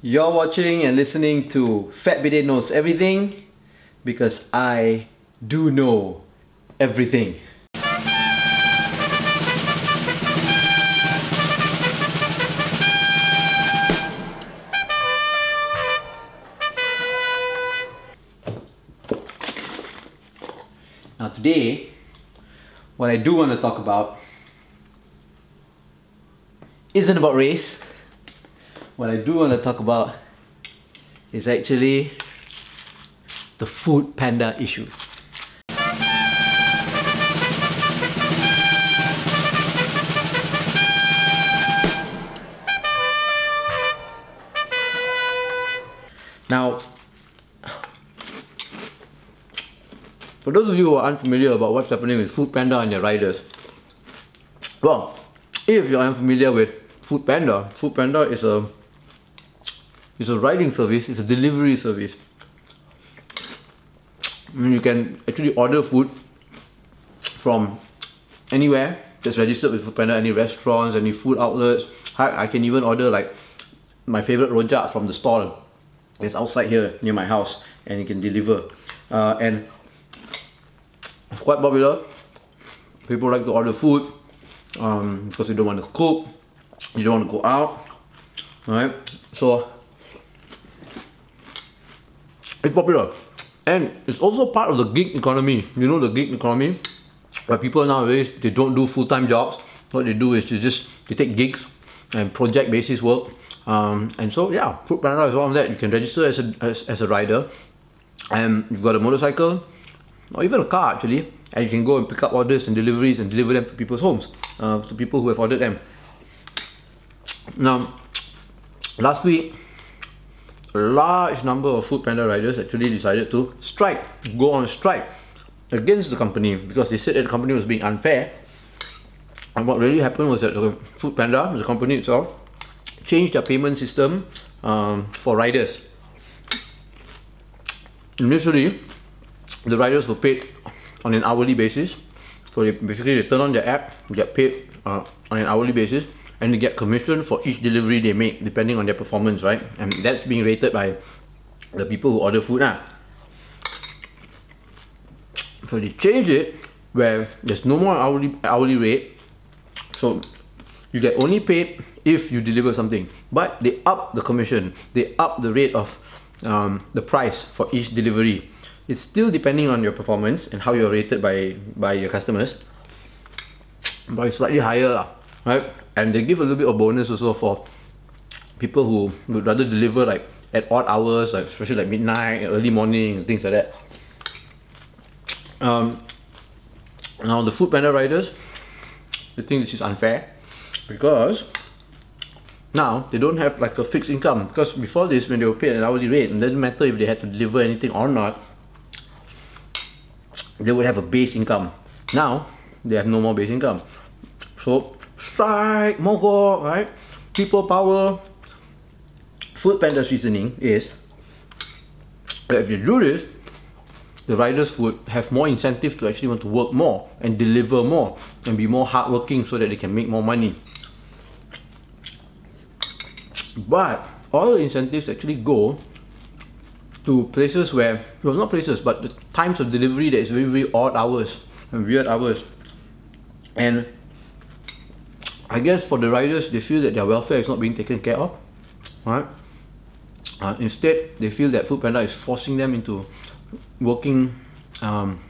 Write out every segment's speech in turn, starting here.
You're watching and listening to Fat Bidin Knows Everything because I do know everything. Now, today, what I do want to talk about isn't about race. What I do want to talk about is actually the food panda issue. Now, for those of you who are unfamiliar about what's happening with Food Panda and their riders, well, if you're unfamiliar with Food Panda, Food Panda is a is a riding service, it's a delivery service. And you can actually order food from anywhere that's registered with Food Panda, any restaurants, any food outlets. I, I can even order like my favorite rojak from the stall. It's outside here near my house and you can deliver. Uh, and it's quite popular. People like to order food um, because they don't want to cook, you don't want to go out, right? So it's popular, and it's also part of the gig economy. You know the gig economy, where people nowadays they don't do full time jobs. What they do is they just they take gigs and project basis work. Um, and so yeah, Food Panda is one of that. You can register as a as, as a rider, and you've got a motorcycle or even a car actually and you can go and pick up orders and deliveries and deliver them to people's homes uh, to people who have ordered them now last week large number of food panda riders actually decided to strike go on strike against the company because they said that the company was being unfair. And what really happened was that the food panda the company itself changed their payment system um, for riders. Initially the riders were paid on an hourly basis. So they basically they turn on their app, get paid uh, on an hourly basis, and they get commission for each delivery they make, depending on their performance, right? And that's being rated by the people who order food now. So they change it where there's no more hourly hourly rate. So you get only paid if you deliver something, but they up the commission, they up the rate of um, the price for each delivery it's still depending on your performance and how you're rated by by your customers but it's slightly higher right and they give a little bit of bonus also for people who would rather deliver like at odd hours like especially like midnight early morning things like that um, now the food panda riders they think this is unfair because now they don't have like a fixed income because before this when they were paid an hourly rate it doesn't matter if they had to deliver anything or not they would have a base income. Now, they have no more base income. So, strike, mogok, right? People power. Food Panda's reasoning is that if you do this, the riders would have more incentive to actually want to work more and deliver more and be more hardworking so that they can make more money. But all the incentives actually go to places where well not places but the times of delivery that is very very odd hours and weird hours and I guess for the riders they feel that their welfare is not being taken care of right uh, instead they feel that Food Panda is forcing them into working um,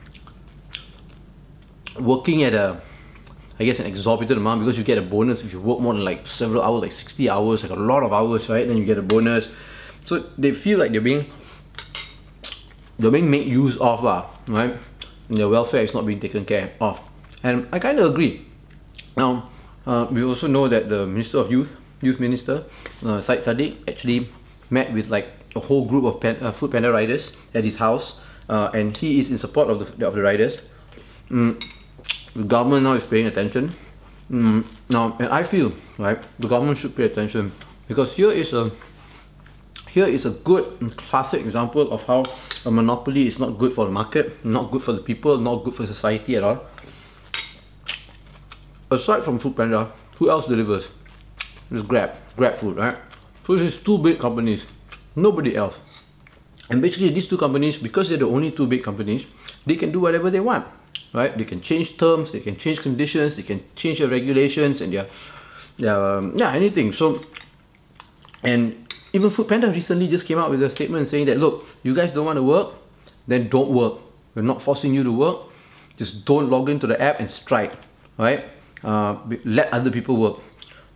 working at a I guess an exorbitant amount because you get a bonus if you work more than like several hours like 60 hours like a lot of hours right then you get a bonus so they feel like they're being they're being made use of, uh, right? And their welfare is not being taken care of. And I kind of agree. Now, uh, we also know that the Minister of Youth, Youth Minister, uh, Syed Saddiq, actually met with like a whole group of pen, uh, food panda riders at his house, uh, and he is in support of the, of the riders. Mm, the government now is paying attention. Mm, now, and I feel, right, the government should pay attention because here is a here is a good classic example of how a monopoly is not good for the market, not good for the people, not good for society at all. Aside from Food Panda, who else delivers? It's Grab, Grab food, right? So it's two big companies, nobody else. And basically, these two companies, because they're the only two big companies, they can do whatever they want, right? They can change terms, they can change conditions, they can change their regulations, and their, their um, yeah, anything. So, and even Foodpanda recently just came out with a statement saying that look, you guys don't want to work, then don't work. We're not forcing you to work. Just don't log into the app and strike, right? Uh, let other people work.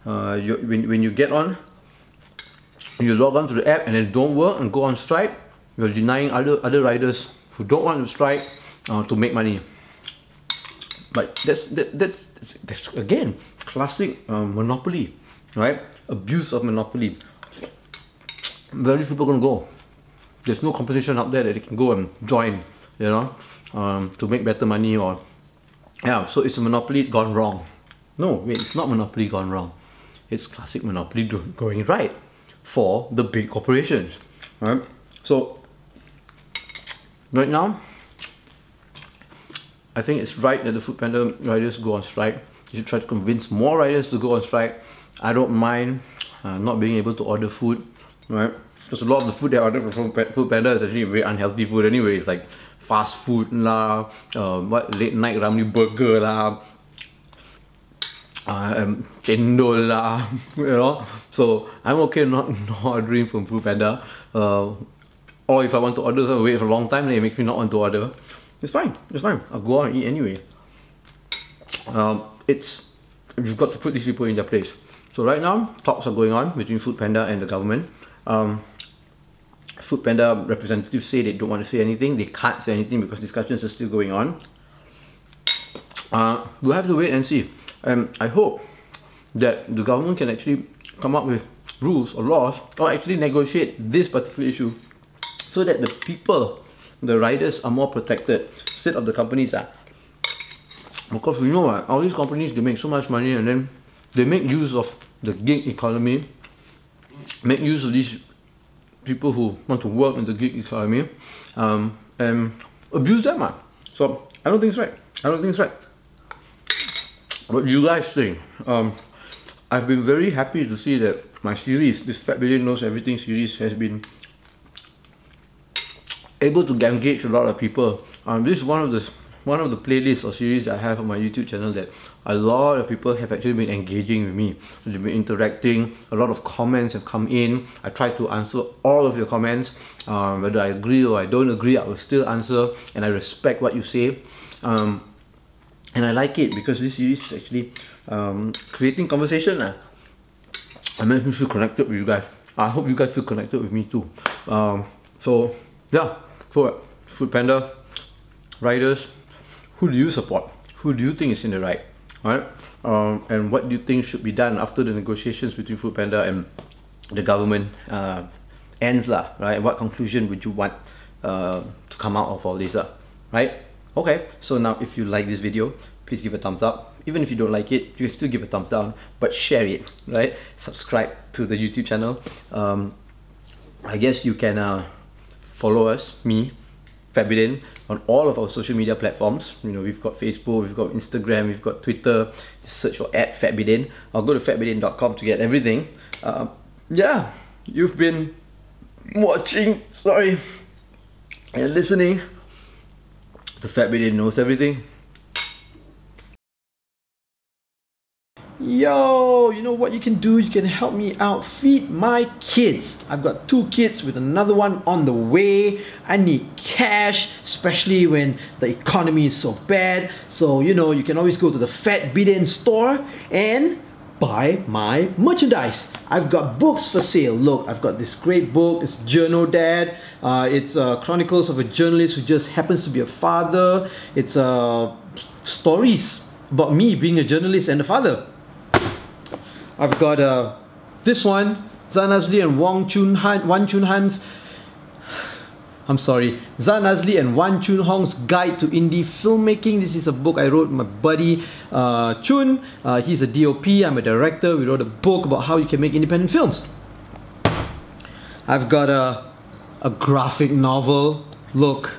Uh, you, when, when you get on, you log on to the app and then don't work and go on strike, you're denying other other riders who don't want to strike uh, to make money. But that's that, that's, that's again classic um, monopoly, right? Abuse of monopoly. Few people gonna go. There's no competition out there that they can go and join, you know, um, to make better money or yeah. So it's a monopoly gone wrong. No, wait, it's not monopoly gone wrong. It's classic monopoly going right for the big corporations, right? So right now, I think it's right that the food panda riders go on strike. You should try to convince more riders to go on strike. I don't mind uh, not being able to order food, right? Because a lot of the food they order from Food Panda is actually very unhealthy food anyway. It's like fast food lah, uh, what late night Ramly burger lah, uh, um, chendol lah, you know. So I'm okay not, not ordering from Food Panda. Uh, or if I want to order, so I wait for a long time, then it makes me not want to order. It's fine. It's fine. I'll go out and eat anyway. Um, it's you've got to put these people in their place. So right now, talks are going on between Food Panda and the government. Um, Food Panda representatives say they don't want to say anything. They can't say anything because discussions are still going on. Uh, we'll have to wait and see. And I hope that the government can actually come up with rules or laws or actually negotiate this particular issue so that the people, the riders are more protected instead of the companies are. Because we know what, all these companies, they make so much money and then they make use of the gig economy, make use of these people who want to work in the gig economy um, and abuse them. Uh. So I don't think it's right. I don't think it's right. What you guys think? Um, I've been very happy to see that my series, this Fat Bidin Knows Everything series, has been able to engage a lot of people. Um, this is one of the one of the playlists or series I have on my YouTube channel that a lot of people have actually been engaging with me. They've been interacting, a lot of comments have come in. I try to answer all of your comments. Um, whether I agree or I don't agree, I will still answer and I respect what you say. Um, and I like it because this series is actually um, creating conversation. Uh. I makes me feel connected with you guys. I hope you guys feel connected with me too. Um, so yeah, for Food Panda, riders, who do you support? Who do you think is in the right? Right? Um, and what do you think should be done after the negotiations between Food Panda and the government uh, ends lah, right? What conclusion would you want uh, to come out of all this, uh, right? Okay, so now if you like this video, please give a thumbs up. Even if you don't like it, you can still give a thumbs down, but share it, right? Subscribe to the YouTube channel. Um, I guess you can uh, follow us, me, Fat Bidin, on all of our social media platforms. You know, we've got Facebook, we've got Instagram, we've got Twitter. Just search for at Fatbidin. I'll go to fatbidin.com to get everything. Uh, yeah, you've been watching, sorry, and listening to Fatbidin Knows Everything. Yo, you know what you can do? You can help me out. Feed my kids. I've got two kids with another one on the way. I need cash, especially when the economy is so bad. So, you know, you can always go to the Fat Bidin store and buy my merchandise. I've got books for sale. Look, I've got this great book. It's Journal Dad. Uh, it's uh, Chronicles of a Journalist Who Just Happens to Be a Father. It's uh, stories about me being a journalist and a father. I've got uh, this one, Zan Azlee and Wang Chun Han, Wan Chun Han's I'm sorry, Zan Azlee and Wan Chun Hong's Guide to Indie Filmmaking. This is a book I wrote with my buddy uh, Chun. Uh, he's a DOP, I'm a director. We wrote a book about how you can make independent films. I've got a, a graphic novel. Look,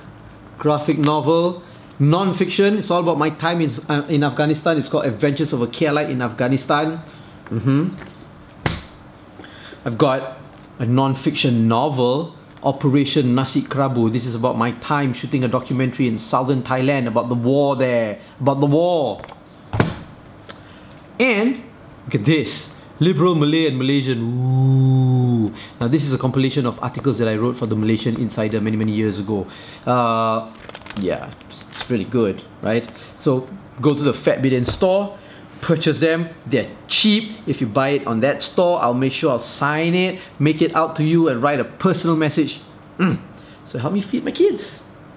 graphic novel, non-fiction. It's all about my time in, uh, in Afghanistan. It's called Adventures of a Khailite in Afghanistan. Mm-hmm. I've got a non-fiction novel, Operation Nasi Kerabu. This is about my time shooting a documentary in southern Thailand about the war there, about the war. And look at this. Liberal Malay and Malaysian. Ooh. Now this is a compilation of articles that I wrote for the Malaysian Insider many many years ago. Uh, yeah, it's pretty good, right? So go to the Fat Bidin store, purchase them. They're cheap. If you buy it on that store, I'll make sure I'll sign it, make it out to you, and write a personal message. Mm. So help me feed my kids.